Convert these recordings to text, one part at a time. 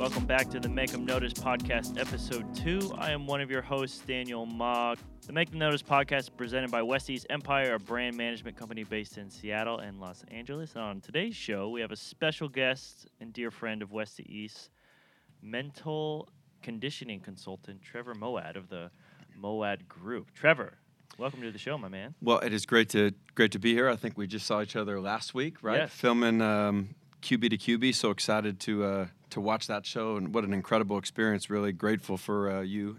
Welcome back to the Make Them Notice podcast, episode two. I am one of your hosts, Daniel Mogg. The Make Them Notice podcast is presented by West East Empire, a brand management company based in Seattle and Los Angeles. And on today's show, we have a special guest and dear friend of West to East, mental conditioning consultant Trevor Moawad of the Moawad Group. Trevor, welcome to the show, my man. Well, it is great to great to be here. I think we just saw each other last week, right? Yes. Filming um, QB to QB. So excited to uh, to watch that show, and what an incredible experience. Really grateful for uh, you,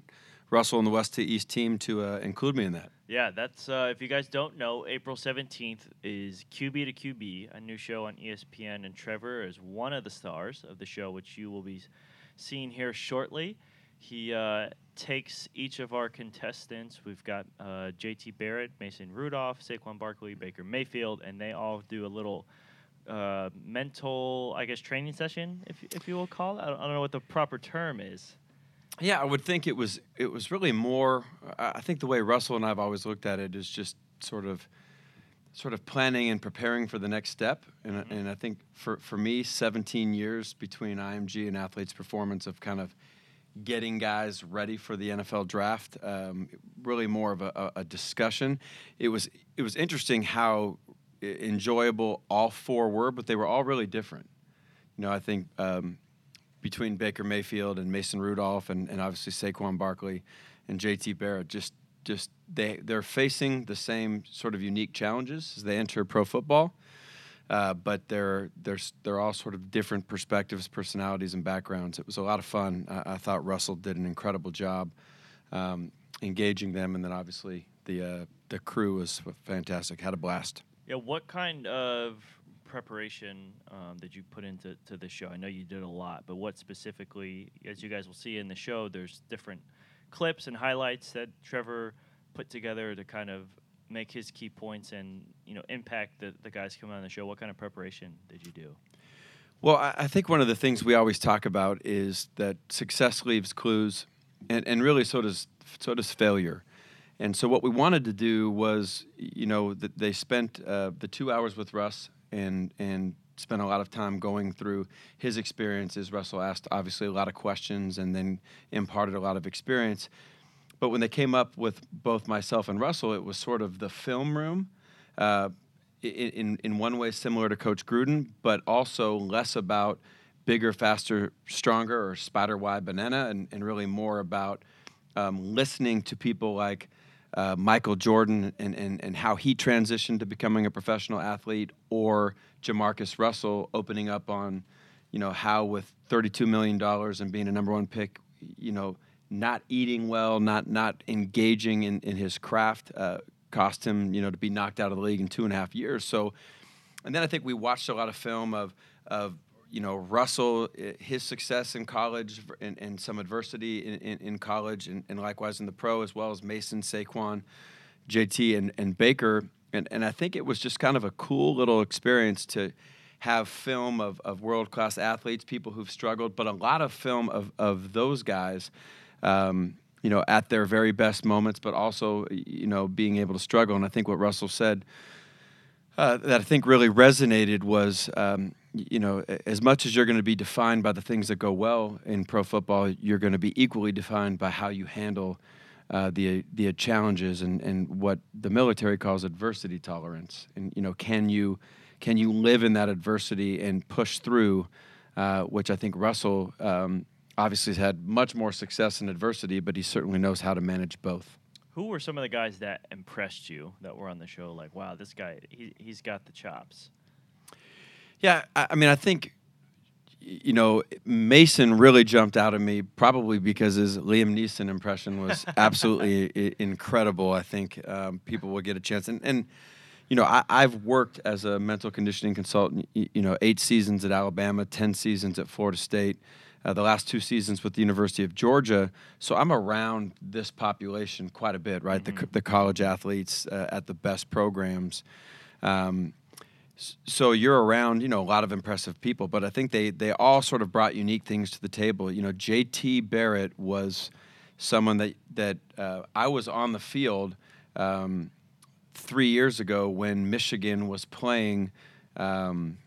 Russell, and the West to East team to uh, include me in that. Yeah, that's uh, if you guys don't know, April seventeenth is QB to QB, a new show on ESPN, and Trevor is one of the stars of the show, which you will be seeing here shortly. He uh, takes each of our contestants. We've got uh, JT Barrett, Mason Rudolph, Saquon Barkley, Baker Mayfield, and they all do a little uh, mental, I guess, training session, if if you will call it. I don't, I don't know what the proper term is. Yeah, I would think it was it was really more. I think the way Russell and I've always looked at it is just sort of sort of planning and preparing for the next step. And, I- and I think for, for me, 17 years between IMG and Athletes Performance of kind of getting guys ready for the NFL draft, um, really more of a, a, discussion. It was it was interesting how enjoyable all four were, but they were all really different. You know, I think um, between Baker Mayfield and Mason Rudolph and, and obviously Saquon Barkley and JT Barrett, just just they they're facing the same sort of unique challenges as they enter pro football. Uh, but they're they're they're all sort of different perspectives, personalities, and backgrounds. It was a lot of fun. I, I thought Russell did an incredible job um, engaging them, and then obviously the uh, the crew was fantastic. Had a blast. Yeah, what kind of preparation um, did you put into to the show? I know you did a lot, but what specifically, as you guys will see in the show, there's different clips and highlights that Trevor put together to kind of make his key points and you know impact the, the guys coming on the show. What kind of preparation did you do? Well, I, I think one of the things we always talk about is that success leaves clues, and, and really so does so does failure. And so what we wanted to do was, you know, that they spent uh, the two hours with Russ and and spent a lot of time going through his experiences. Russell asked obviously a lot of questions and then imparted a lot of experience. But when they came up with both myself and Russell, it was sort of the film room. Uh, in in one way similar to Coach Gruden, but also less about bigger, faster, stronger, or spider wide banana, and, and really more about um, listening to people like uh, Michael Jordan and, and, and how he transitioned to becoming a professional athlete, or JaMarcus Russell opening up on, you know, how with $32 million and being a number one pick, you know, not eating well, not not engaging in, in his craft, uh, cost him, you know, to be knocked out of the league in two and a half years. So, and then I think we watched a lot of film of of you know Russell, his success in college and, and some adversity in, in, in college, and, and likewise in the pro, as well as Mason, Saquon, JT, and, and Baker. And, and I think it was just kind of a cool little experience to have film of, of world class athletes, people who've struggled, but a lot of film of, of those guys. Um, you know, at their very best moments, but also, you know, being able to struggle. And I think what Russell said uh, that I think really resonated was, um, you know, as much as you're going to be defined by the things that go well in pro football, you're going to be equally defined by how you handle uh, the the challenges and, and what the military calls adversity tolerance. And you know, can you can you live in that adversity and push through? Uh, which I think Russell um, obviously has had much more success in adversity, but he certainly knows how to manage both. Who were some of the guys that impressed you that were on the show? Like, wow, this guy, he, he's got the chops. Yeah, I, I mean, I think you know Mason really jumped out at me, probably because his Liam Neeson impression was absolutely I- incredible. I think um, people will get a chance, and and you know I, I've worked as a mental conditioning consultant. y- You know, eight seasons at Alabama, ten seasons at Florida State. Uh, the last two seasons with the University of Georgia, so I'm around this population quite a bit, right? The, co- the college athletes uh, at the best programs, um, so you're around, you know, a lot of impressive people, but I think they they all sort of brought unique things to the table. You know, JT Barrett was someone that that uh, I was on the field um, three years ago when Michigan was playing um,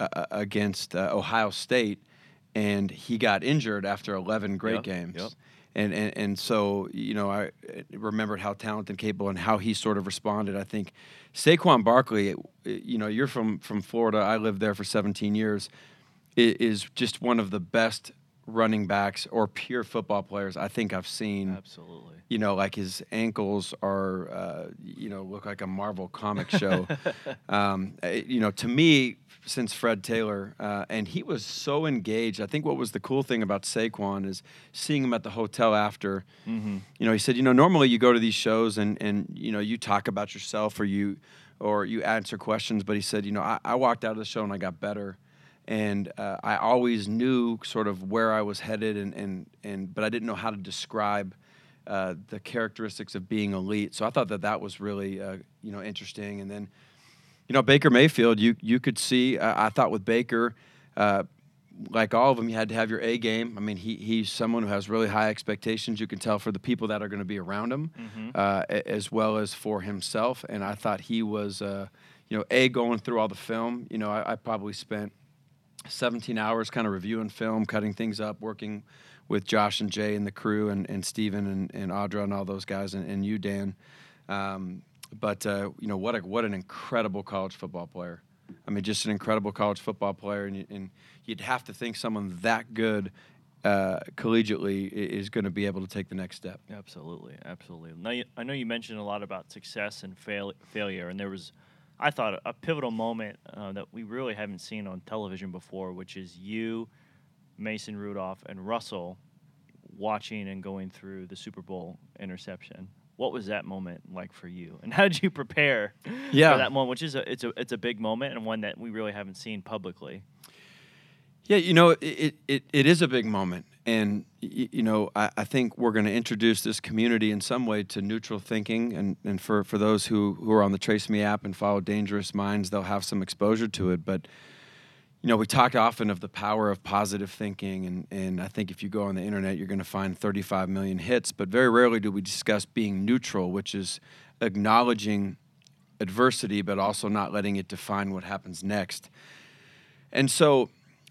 a- against uh, Ohio State, and he got injured after 11 great Yep, games. yep. And, and and so you know I remembered how talented and capable and how he sort of responded. I think Saquon Barkley, you know, you're from from Florida. I lived there for 17 years. Is just one of the best running backs or pure football players I think I've seen Absolutely. you know, like his ankles are, uh, you know, look like a Marvel comic show. um, uh, you know, to me, since Fred Taylor, uh, and he was so engaged. I think what was the cool thing about Saquon is seeing him at the hotel after. Mm-hmm. You know, he said, you know, normally you go to these shows and and you know you talk about yourself or you or you answer questions, but he said, you know, I, I walked out of the show and I got better. And uh, I always knew sort of where I was headed, and, and, and but I didn't know how to describe uh, the characteristics of being elite. So I thought that that was really uh, you know interesting. And then you know Baker Mayfield, you you could see. Uh, I thought with Baker, uh, like all of them, you had to have your A game. I mean, he he's someone who has really high expectations. You can tell for the people that are going to be around him, Mhm. uh, as well as for himself. And I thought he was, uh, you know, a going through all the film. You know, I, I probably spent 17 hours kind of reviewing film, cutting things up, working with Josh and Jay and the crew and, and Steven and, and Audra and all those guys and, and you, Dan. Um, but, uh, you know, what, a, what an incredible college football player. I mean, just an incredible college football player. And, you, and you'd have to think someone that good uh, collegiately is going to be able to take the next step. Absolutely, absolutely. Now, I know you mentioned a lot about success and fail, failure, and there was, I thought, a pivotal moment uh, that we really haven't seen on television before, which is you, Mason Rudolph, and Russell watching and going through the Super Bowl interception. What was that moment like for you, and how did you prepare Yeah. for that moment? Which is a it's a it's a big moment and one that we really haven't seen publicly. Yeah, you know, it, it, it, is a big moment. And, you know, I, I think we're going to introduce this community in some way to neutral thinking. And, and for, for those who, who are on the TraceMe app and follow Dangerous Minds, they'll have some exposure to it. But, you know, we talk often of the power of positive thinking. And, and I think if you go on the internet, you're going to find 35 million hits. But very rarely do we discuss being neutral, which is acknowledging adversity, but also not letting it define what happens next. And so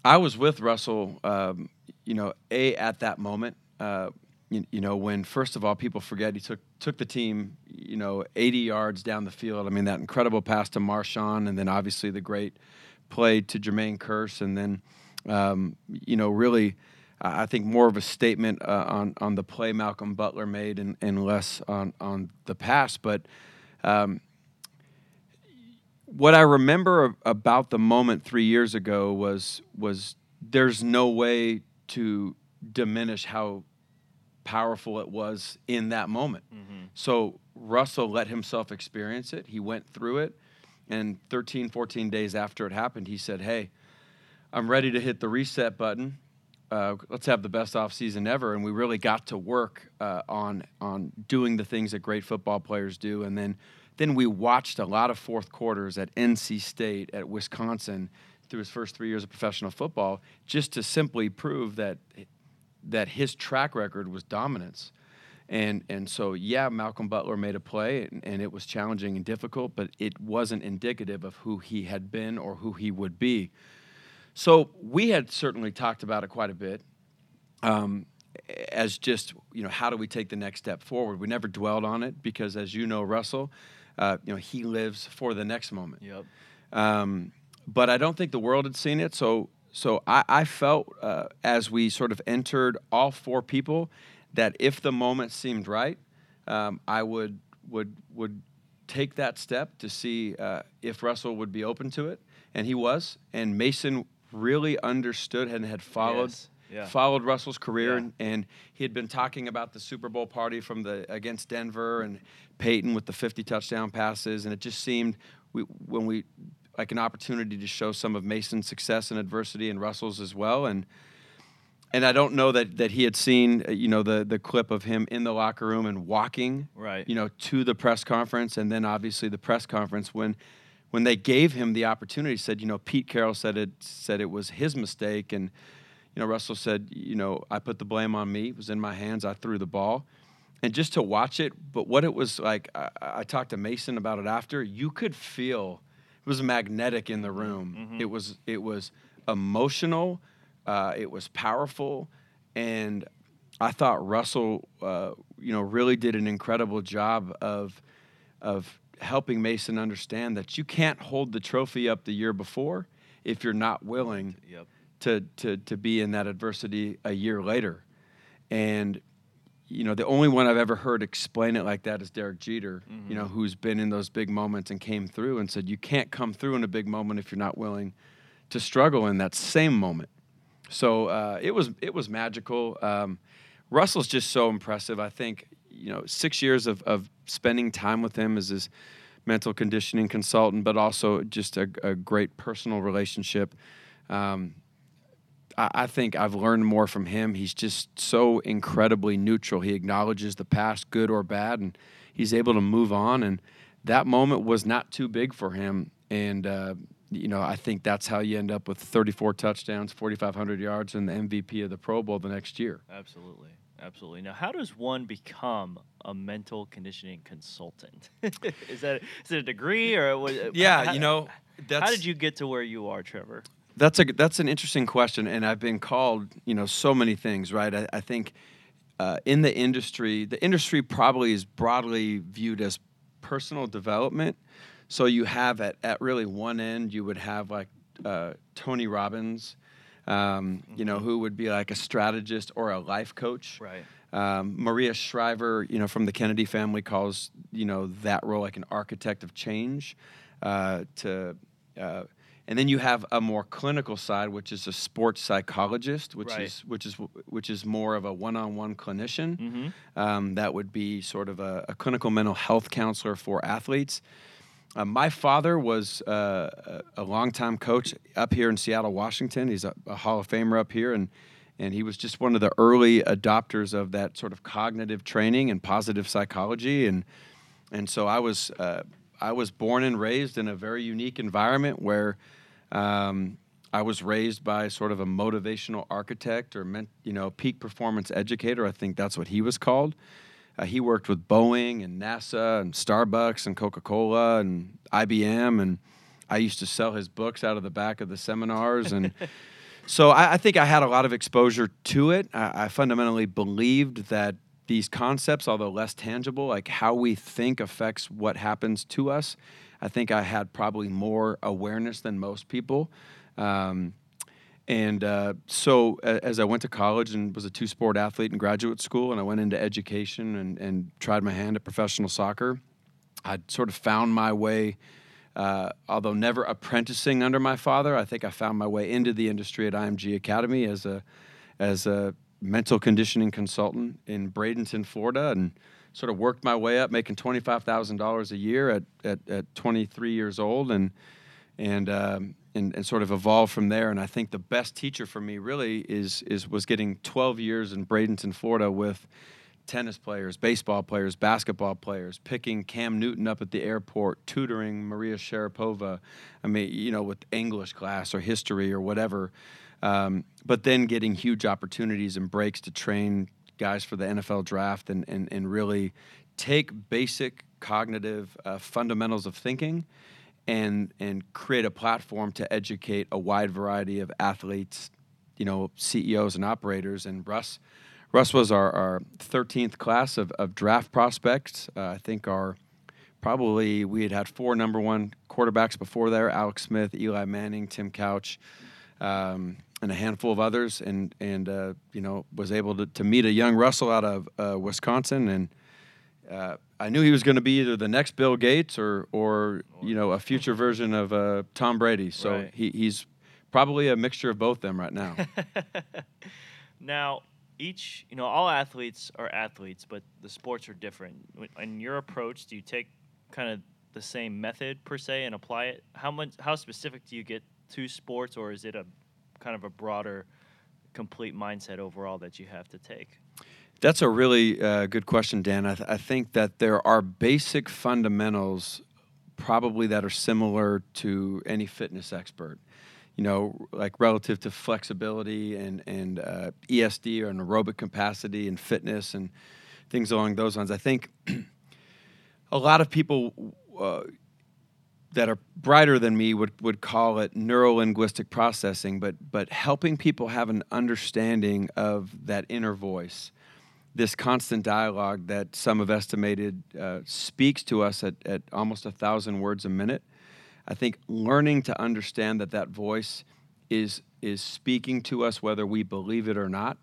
I was with Russell, um, you know, a at that moment. Uh, you, you know, when first of all people forget he took took the team, you know, 80 yards down the field. I mean, that incredible pass to Marshawn, and then obviously the great play to Jermaine Kearse, and then, um, you know, really. I think more of a statement uh, on on the play Malcolm Butler made, and, and less on on the pass. But um, what I remember about the moment three years ago was was there's no way to diminish how powerful it was in that moment. Mm-hmm. So Russell let himself experience it. He went through it. And 13, 14 days after it happened, he said, Hey, I'm ready to hit the reset button. Uh, let's have the best offseason ever. And we really got to work uh, on, on doing the things that great football players do. And then, then we watched a lot of fourth quarters at NC State, at Wisconsin, through his first three years of professional football, just to simply prove that, that his track record was dominance. And and so yeah, Malcolm Butler made a play, and, and it was challenging and difficult, but it wasn't indicative of who he had been or who he would be. So we had certainly talked about it quite a bit, um, as just you know how do we take the next step forward. We never dwelled on it because, as you know, Russell, uh, you know he lives for the next moment. Yep. Um, but I don't think the world had seen it. So so I, I felt uh, as we sort of entered all four people that if the moment seemed right, um, I would would would take that step to see uh, if Russell would be open to it, and he was. And Mason really understood and had followed Yes. Yeah. followed Russell's career, Yeah. and, and he had been talking about the Super Bowl party from the against Denver and Peyton with the 50 touchdown passes, and it just seemed we, when we like an opportunity to show some of Mason's success and adversity and Russell's as well, and and I don't know that that he had seen uh, you know the the clip of him in the locker room and walking Right. you know to the press conference, and then obviously the press conference when. When they gave him the opportunity, said, you know, Pete Carroll said it said it was his mistake, and you know, Russell said, you know, I put the blame on me. It was in my hands. I threw the ball. And just to watch it, but what it was like, I, I talked to Mason about it after. You could feel it was magnetic in the room. Mhm. It was it was emotional, Uh, it was powerful, and I thought Russell, uh, you know, really did an incredible job of of helping Mason understand that you can't hold the trophy up the year before if you're not willing Yep. To to to be in that adversity a year later. And you know, the only one I've ever heard explain it like that is Derek Jeter, you know, who's been in those big moments and came through and said you can't come through in a big moment if you're not willing to struggle in that same moment. So uh, it was it was magical. Um, Russell's just so impressive. I think you know six years of, of spending time with him as his mental conditioning consultant, but also just a, a great personal relationship. Um, I, I think I've learned more from him. He's just so incredibly neutral. He acknowledges the past, good or bad, and he's able to move on. And that moment was not too big for him. And uh, you know, I think that's how you end up with 34 touchdowns, 4,500 yards, and the MVP of the Pro Bowl the next year. Absolutely. Absolutely. Now, how does one become a mental conditioning consultant? is that is it a degree or what, Yeah, how- you know, that's how did you get to where you are, Trevor? That's a that's an interesting question, and I've been called you know so many things, right? I, I think uh, in the industry, the industry probably is broadly viewed as personal development. So you have at at really one end, you would have like uh, Tony Robbins, um, you know, who would be like a strategist or a life coach. Right. Um, Maria Shriver, you know, from the Kennedy family, calls you know that role like an architect of change. Uh, to uh, and then you have a more clinical side, which is a sports psychologist, which Right. is which is which is more of a one-on-one clinician. Mm-hmm. Um, that would be sort of a, a clinical mental health counselor for athletes. Uh, my father was uh, a a longtime coach up here in Seattle, Washington. He's a, a Hall of Famer up here, and and he was just one of the early adopters of that sort of cognitive training and positive psychology. And and so I was uh, I was born and raised in a very unique environment where um, I was raised by sort of a motivational architect or meant, you know peak performance educator. I think that's what he was called. Uh, he worked with Boeing and NASA and Starbucks and Coca Cola and IBM, and I used to sell his books out of the back of the seminars. And so I, I think I had a lot of exposure to it. I, I fundamentally believed that these concepts, although less tangible, like how we think affects what happens to us, I think I had probably more awareness than most people. Um, and uh, so, as I went to college and was a two sport athlete in graduate school, and I went into education and, and tried my hand at professional soccer, I sort of found my way, uh, although never apprenticing under my father. I think I found my way into the industry at IMG Academy as a as a mental conditioning consultant in Bradenton, Florida, and sort of worked my way up, making twenty five thousand dollars a year at, at at twenty three years old, and and, um, and and sort of evolved from there. And I think the best teacher for me really is is was getting 12 years in Bradenton, Florida, with tennis players, baseball players, basketball players, picking Cam Newton up at the airport, tutoring Maria Sharapova. I mean, you know, with English class or history or whatever. Um, but then getting huge opportunities and breaks to train guys for the NFL draft and and, and really take basic cognitive uh, fundamentals of thinking and and create a platform to educate a wide variety of athletes, you know, CEOs and operators. And Russ, Russ was our, our 13th class of, of draft prospects. Uh, I think our probably we had had four number one quarterbacks before there: Alex Smith, Eli Manning, Tim Couch. Um, and a handful of others, and and uh, you know was able to, to meet a young Russell out of uh, Wisconsin, and uh, I knew he was going to be either the next Bill Gates or or you know a future version of uh, Tom Brady. So Right. he, he's probably a mixture of both them right now. now, each, you know, all athletes are athletes, but the sports are different. In your approach, do you take kind of the same method per se and apply it? How much, how specific do you get to sports, or is it a kind of a broader, complete mindset overall that you have to take? That's a really uh, good question, Dan. I, th- I think that there are basic fundamentals probably that are similar to any fitness expert. You know, like relative to flexibility and and uh, ESD or an aerobic capacity and fitness and things along those lines. I think a lot of people uh, that are brighter than me would, would call it neurolinguistic processing, but but helping people have an understanding of that inner voice, this constant dialogue that some have estimated uh, speaks to us at, at almost a thousand words a minute. I think learning to understand that that voice is is speaking to us whether we believe it or not.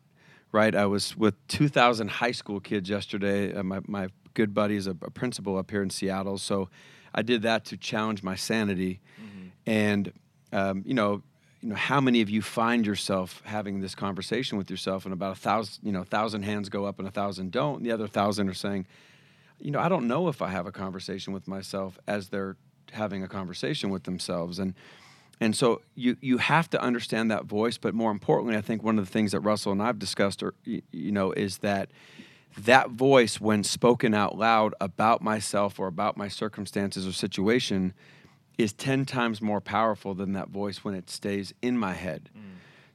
Right, I was with 2,000 high school kids yesterday. Uh, my my good buddy is a, a principal up here in Seattle, so I did that to challenge my sanity. Mm-hmm. And um, you know, you know, how many of you find yourself having this conversation with yourself, and about a thousand, you know, a thousand hands go up and a thousand don't, and the other thousand are saying, you know, I don't know if I have a conversation with myself as they're having a conversation with themselves, and and so you you have to understand that voice. But more importantly, I think one of the things that Russell and I've discussed, or you know, is that that voice, when spoken out loud about myself or about my circumstances or situation, is 10 times more powerful than that voice when it stays in my head. Mm.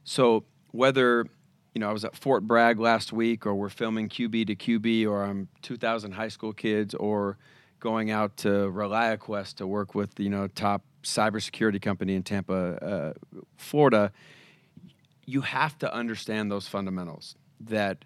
So, whether you know, I was at Fort Bragg last week, or we're filming QB to QB, or I'm 2,000 high school kids, or going out to ReliaQuest to work with you know top cybersecurity company in Tampa, uh, Florida. You have to understand those fundamentals that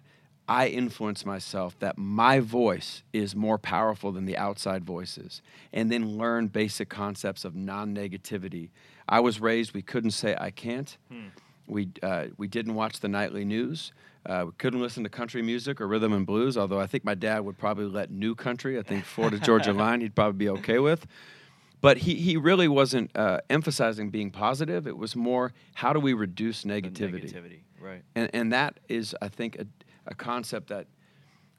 I influence myself that my voice is more powerful than the outside voices, and then learn basic concepts of non negativity. I was raised, we couldn't say I can't. Hmm. We, uh, we didn't watch the nightly news. Uh, we couldn't listen to country music or rhythm and blues, although I think my dad would probably let new country, I think Florida Georgia line, he'd probably be okay with. But he, he really wasn't uh, emphasizing being positive. It was more how do we reduce negativity? Negativity, right. And, and that is, I think, a, a concept that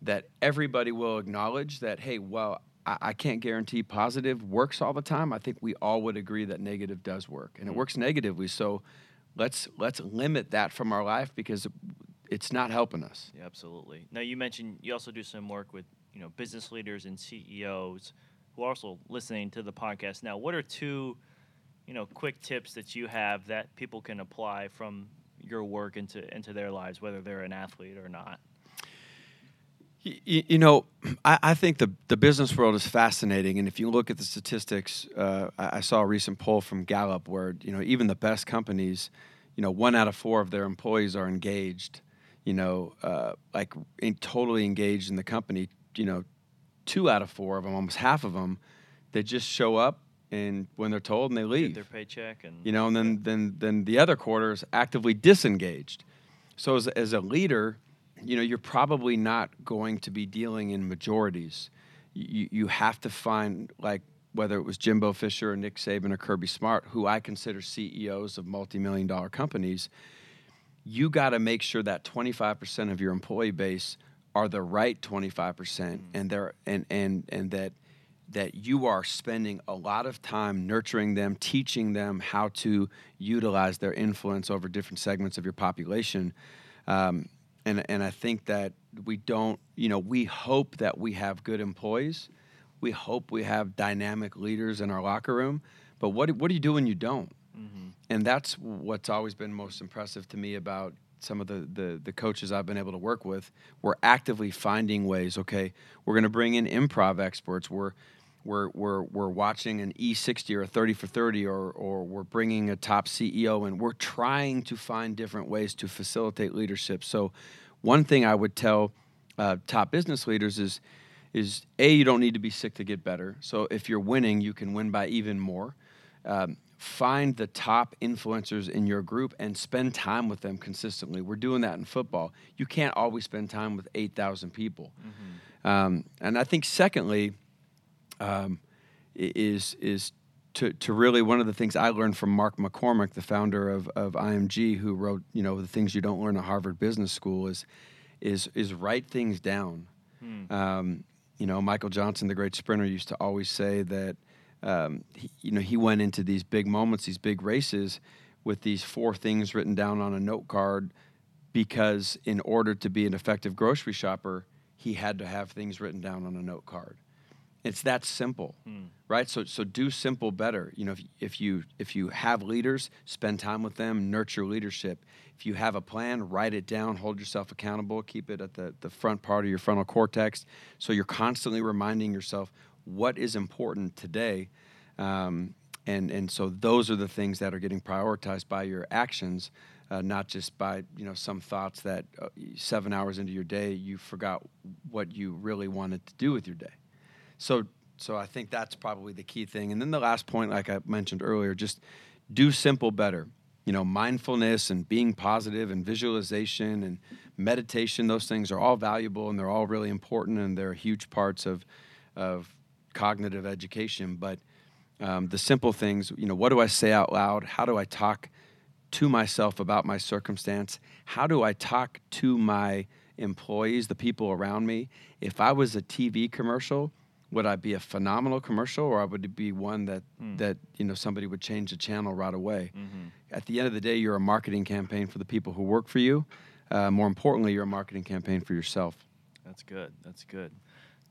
that everybody will acknowledge that hey well I, I, can't guarantee positive works all the time. I think we all would agree that negative does work and it mm-hmm. works negatively. So let's let's limit that from our life because it's not helping us. Yeah, absolutely. Now you mentioned you also do some work with you know business leaders and ceos who are also listening to the podcast. Now what are two you know quick tips that you have that people can apply from your work into into their lives, whether they're an athlete or not? You, you know, I, I, think the the business world is fascinating, and if you look at the statistics, uh, I, I, saw a recent poll from Gallup where you know even the best companies, you know, one out of four of their employees are engaged. You know, uh, like in, totally engaged in the company. You know, two out of four of them, almost half of them, they just show up and when they're told and they leave Get their paycheck and you know and then then then the other quarter is actively disengaged. So as, as a leader you know you're probably not going to be dealing in majorities. You, you have to find like whether it was Jimbo Fisher or Nick Saban or Kirby Smart who I consider CEOs of multi-million dollar companies you got to make sure that 25% of your employee base are the right 25% mm-hmm. and they're and and and that that you are spending a lot of time nurturing them, teaching them how to utilize their influence over different segments of your population. Um, and, and I think that we don't, you know, we hope that we have good employees. We hope we have dynamic leaders in our locker room. But what, what do you do when you don't? Mm-hmm. And that's what's always been most impressive to me about some of the, the, the coaches I've been able to work with. We're actively finding ways, okay, we're going to bring in improv experts. We're we're, we're, we're watching an E60 or a 30 for 30, or, or we're bringing a top CEO, and we're trying to find different ways to facilitate leadership. So, one thing I would tell uh, top business leaders is, is A, you don't need to be sick to get better. So, if you're winning, you can win by even more. Um, find the top influencers in your group and spend time with them consistently. We're doing that in football. You can't always spend time with 8,000 people. Mm-hmm. Um, and I think, secondly, um, is is to, to really one of the things I learned from Mark McCormack, the founder of, of IMG, who wrote you know the things you don't learn at Harvard Business School is is is write things down. Hmm. Um, you know, Michael Johnson, the great sprinter, used to always say that um, he, you know he went into these big moments, these big races, with these four things written down on a note card, because in order to be an effective grocery shopper, he had to have things written down on a note card. It's that simple, hmm. right? So so do simple better. You know, if, if you if you have leaders, spend time with them, nurture leadership. If you have a plan, write it down, hold yourself accountable, keep it at the, the front part of your frontal cortex. So you're constantly reminding yourself what is important today. Um, and and so those are the things that are getting prioritized by your actions, uh, not just by you know some thoughts that uh, seven hours into your day you forgot what you really wanted to do with your day. So so I think that's probably the key thing. And then the last point, like I mentioned earlier, just do simple better. You know, mindfulness and being positive and visualization and meditation, those things are all valuable and they're all really important and they're huge parts of, of cognitive education. But um, the simple things, you know, what do I say out loud? How do I talk to myself about my circumstance? How do I talk to my employees, the people around me? If I was a TV commercial, would I be a phenomenal commercial or would it be one that mm. that you know somebody would change the channel right away? Mm-hmm. At the end of the day, you're a marketing campaign for the people who work for you. Uh, more importantly, you're a marketing campaign for yourself. That's good. That's good.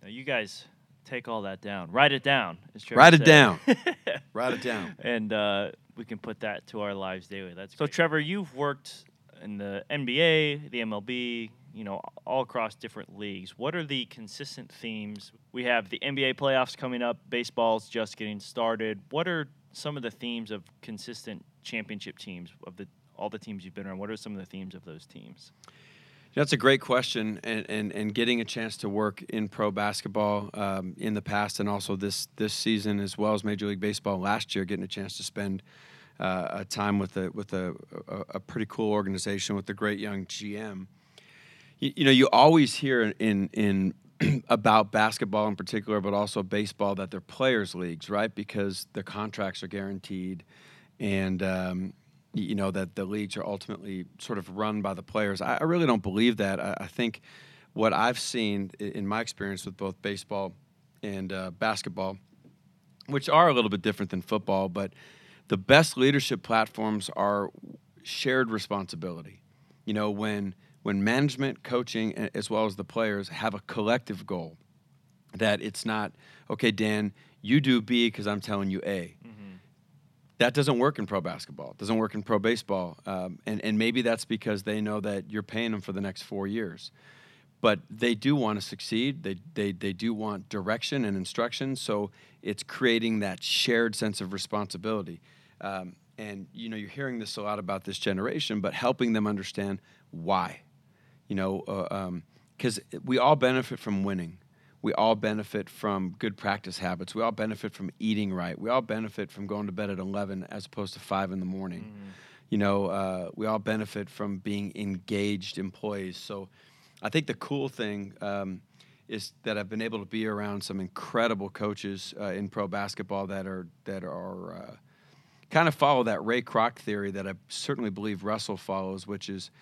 Now you guys take all that down. Write it down. Write it down. Write it down. And uh, we can put that to our lives daily. That's so. Great. Trevor, you've worked in the NBA, the MLB, you know, all across different leagues. What are the consistent themes? We have the NBA playoffs coming up, baseball's just getting started. What are some of the themes of consistent championship teams of the all the teams you've been around? What are some of the themes of those teams? That's a great question, and, and, and getting a chance to work in pro basketball um, in the past, and also this this season as well as Major League Baseball last year, getting a chance to spend uh, a time with a with a, a, a pretty cool organization with a great young GM you, you know, you always hear in in about basketball in particular, but also baseball, that they're players' leagues, right? Because the contracts are guaranteed, and um, you know that the leagues are ultimately sort of run by the players. I, I really don't believe that. I, I, think what I've seen in my experience with both baseball and uh, basketball, which are a little bit different than football, but the best leadership platforms are shared responsibility. You know, when when management, coaching, as well as the players have a collective goal, that it's not, okay, Dan, you do B because I'm telling you A. Mm-hmm. That doesn't work in pro basketball. It doesn't work in pro baseball. Um, and, and maybe that's because they know that you're paying them for the next four years. But they do want to succeed. They, they, they do want direction and instruction. So it's creating that shared sense of responsibility. Um, and you know, you're hearing this a lot about this generation, but helping them understand why you know, because uh, um, we all benefit from winning. We all benefit from good practice habits. We all benefit from eating right. We all benefit from going to bed at 11 as opposed to 5 in the morning. Mm-hmm. You know, uh, we all benefit from being engaged employees. So I think the cool thing um, is that I've been able to be around some incredible coaches uh, in pro basketball that are, that are uh, kind of follow that Ray Kroc theory that I certainly believe Russell follows, which is –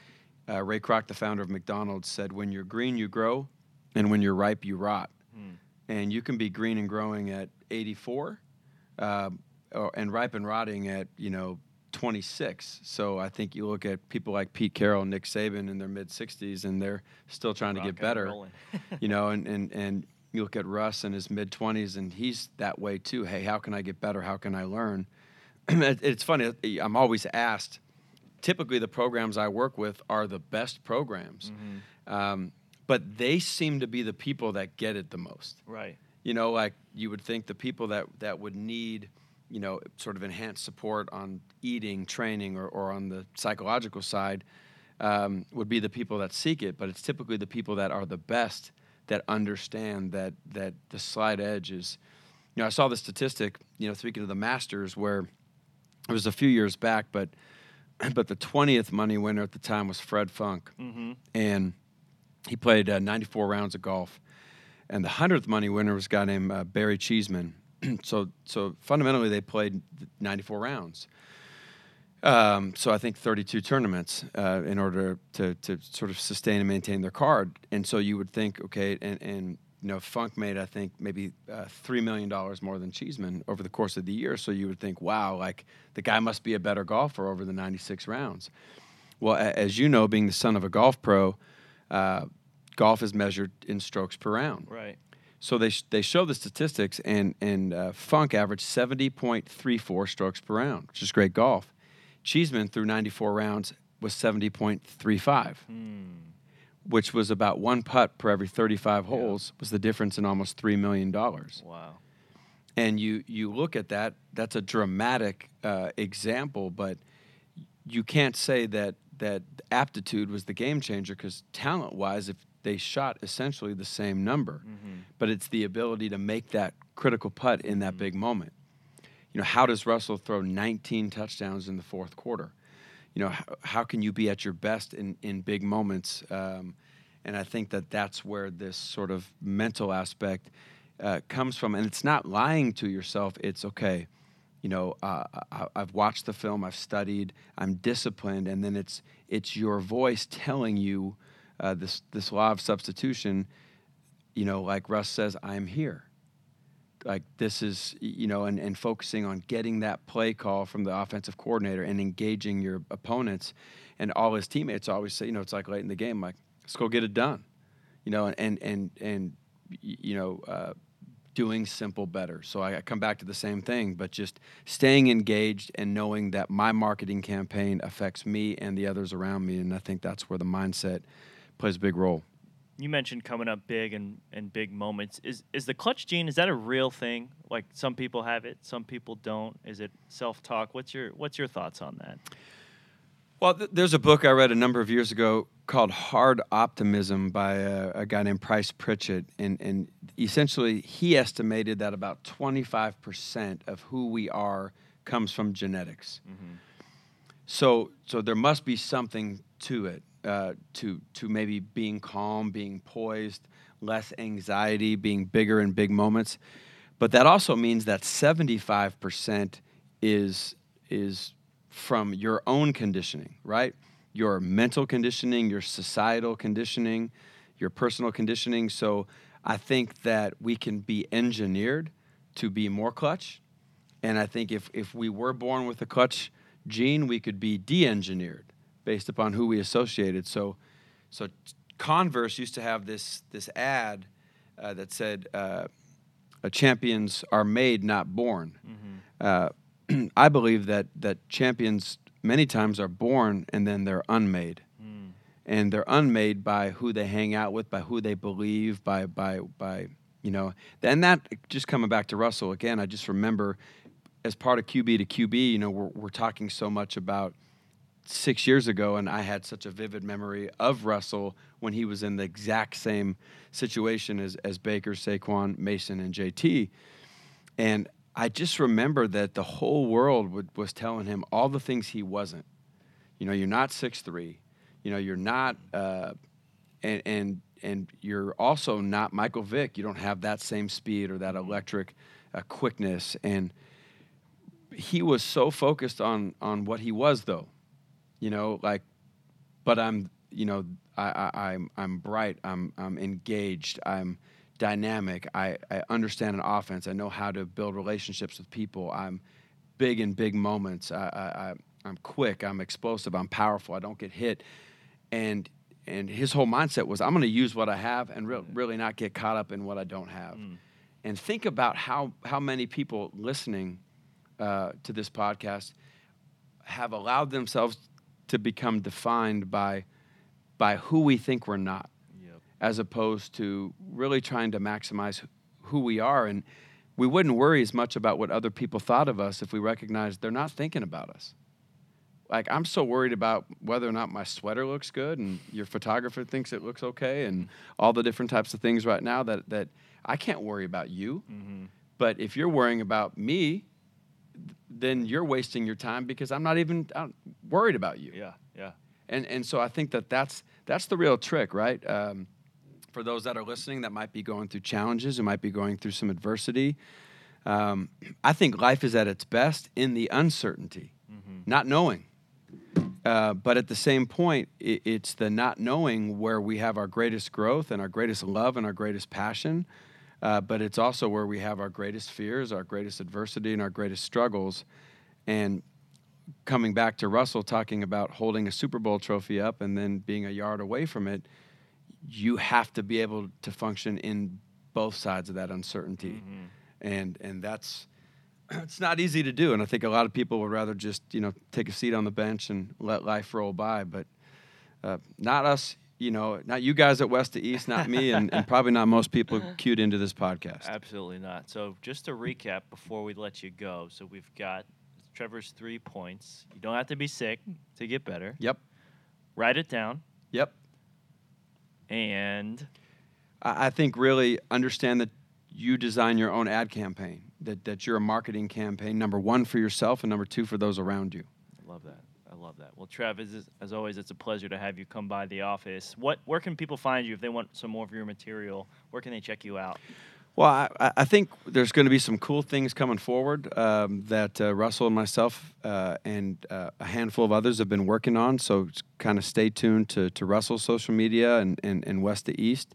uh, Ray Kroc, the founder of McDonald's, said, "When you're green, you grow, and when you're ripe, you rot." Mm. And you can be green and growing at 84, uh, or, and ripe and rotting at you know 26. So I think you look at people like Pete Carroll, Nick Saban in their mid 60s, and they're still trying Rock to get better. you know, and and and you look at Russ in his mid 20s, and he's that way too. Hey, how can I get better? How can I learn? it's funny. I'm always asked typically the programs I work with are the best programs. Mm-hmm. Um, but they seem to be the people that get it the most. Right. You know, like you would think the people that, that would need, you know, sort of enhanced support on eating, training, or, or on the psychological side um, would be the people that seek it. But it's typically the people that are the best that understand that that the slight edge is. You know, I saw the statistic. You know, speaking of the Masters, where it was a few years back, but but the 20th money winner at the time was Fred Funk. Mm-hmm. And he played uh, 94 rounds of golf. And the 100th money winner was a guy named uh, Barry Cheesman. so, so fundamentally, they played 94 rounds. Um, so I think 32 tournaments uh, in order to, to sort of sustain and maintain their card. And so you would think, okay, and, and you know, Funk made I think maybe uh, three million dollars more than Cheesman over the course of the year. So you would think, wow, like the guy must be a better golfer over the 96 rounds. Well, a- as you know, being the son of a golf pro, uh, golf is measured in strokes per round. Right. So they sh- they show the statistics, and and uh, Funk averaged 70.34 strokes per round, which is great golf. Cheesman through 94 rounds was 70.35. Hmm which was about one putt per every 35 holes, was the difference in almost $3 million. Wow. and you you look at that. That's a dramatic uh, example, but you can't say that that aptitude was the game changer because talent wise, if they shot essentially the same number, Mm-hmm. but it's the ability to make that critical putt in that big moment. You know, how does Russell throw 19 touchdowns in the fourth quarter? You know, how, how can you be at your best in, in big moments? Um, and I think that that's where this sort of mental aspect uh, comes from. And it's not lying to yourself. It's okay. You know, uh, I, I've watched the film, I've studied, I'm disciplined, and then it's it's your voice telling you uh, this this law of substitution. You know, like Russ says, I'm here like this is you know and, and focusing on getting that play call from the offensive coordinator and engaging your opponents and all his teammates always say you know it's like late in the game like let's go get it done you know and and and you know uh, doing simple better. So I, I come back to the same thing but just staying engaged and knowing that my marketing campaign affects me and the others around me and i think that's where the mindset plays a big role You mentioned coming up big and, and big moments. Is is the clutch gene? Is that a real thing? Like some people have it, some people don't. Is it self talk? What's your What's your thoughts on that? Well, th- there's a book I read a number of years ago called Hard Optimism by a, a guy named Price Pritchett. And, and essentially, he estimated that about 25% of who we are comes from genetics. Mm-hmm. So, so there must be something to it, uh, to, to maybe being calm, being poised, less anxiety, being bigger in big moments. But that also means that 75% is, is from your own conditioning, right? Your mental conditioning, your societal conditioning, your personal conditioning. So I think that we can be engineered to be more clutch. And I think if, if we were born with a clutch gene, we could be de engineered based upon who we associated. So, so Converse used to have this, this ad uh, that said, uh, champions are made, not born. Uh, I believe that that champions many times are born and then they're unmade, and they're unmade by who they hang out with, by who they believe, by by by you know. And that just coming back to Russell again, I just remember as part of QB to QB, you know, we're we're talking so much about six years ago, and I had such a vivid memory of Russell when he was in the exact same situation as, as Baker, Saquon, Mason, and JT. And I just remember that the whole world would, was telling him all the things he wasn't. You know, you're not six three. You know, you're not, uh, and and and you're also not Michael Vick. You don't have that same speed or that electric uh, quickness. And he was so focused on on what he was, though you know like but i'm you know I, I i'm i'm bright i'm i'm engaged i'm dynamic i i understand an offense i know how to build relationships with people i'm big in big moments i i, I i'm quick i'm explosive i'm powerful i don't get hit. And and his whole mindset was i'm going to use what i have and re- really not get caught up in what i don't have. And think about how how many people listening uh, to this podcast have allowed themselves to become defined by by who we think we're not Yep. as opposed to really trying to maximize who we are and we wouldn't worry as much about what other people thought of us if we recognized they're not thinking about us like i'm so worried about whether or not my sweater looks good and your photographer thinks it looks okay and all the different types of things right now that that i can't worry about you Mm-hmm. but if you're worrying about me then you're wasting your time because i'm not even uh, worried about you Yeah. Yeah. and and so I think that that's that's the real trick, right? Um, for those that are listening that might be going through challenges, who might be going through some adversity, um, I think life is at its best in the uncertainty, not knowing. Uh, but at the same point, i it's the not knowing where we have our greatest growth and our greatest love and our greatest passion. Uh, but it's also where we have our greatest fears, our greatest adversity, and our greatest struggles. And coming back to Russell talking about holding a Super Bowl trophy up and then being a yard away from it, you have to be able to function in both sides of that uncertainty. And and that's it's not easy to do. And I think a lot of people would rather just, you know, take a seat on the bench and let life roll by. But uh, not us you know, not you guys at West to East, not me, and, and probably not most people cued into this podcast. Absolutely not. So just to recap before we let you go, so we've got Trevor's three points. You don't have to be sick to get better. Yep. Write it down. Yep. And I, I think really understand that you design your own ad campaign. That that you're a marketing campaign. Number one for yourself, and number two for those around you. I love that. Love that. Well, Trev, as, as always, it's a pleasure to have you come by the office. What, where can people find you if they want some more of your material? Where can they check you out? Well, I, I think there's going to be some cool things coming forward um, that uh, Russell and myself uh, and uh, a handful of others have been working on. So kind of stay tuned to, to Russell's social media and, and, and West to East.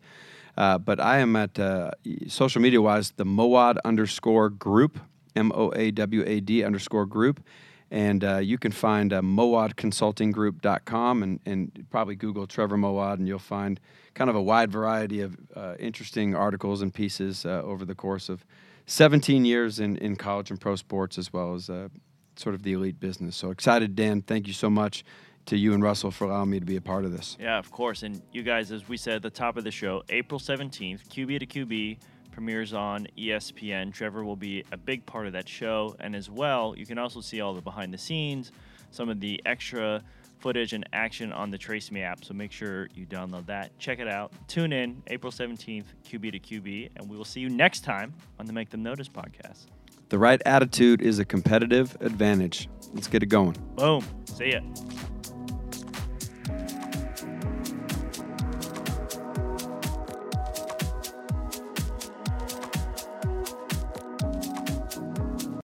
Uh, but I am at uh, social media wise the Moawad underscore group, M O A W A D underscore group. And uh, you can find uh, moawadconsultinggroup.com and, and probably Google Trevor Moawad, and you'll find kind of a wide variety of uh, interesting articles and pieces uh, over the course of 17 years in, in college and pro sports, as well as uh, sort of the elite business. So excited, Dan. Thank you so much to you and Russell for allowing me to be a part of this. Yeah, of course. And you guys, as we said at the top of the show, April 17th, QB to QB premieres on ESPN. Trevor will be a big part of that show. And as well, you can also see all the behind the scenes, some of the extra footage and action on the TraceMe app. So make sure you download that. Check it out. Tune in April 17th, QB to QB. And we will see you next time on the Make Them Notice podcast. The right attitude is a competitive advantage. Let's get it going. Boom. See ya.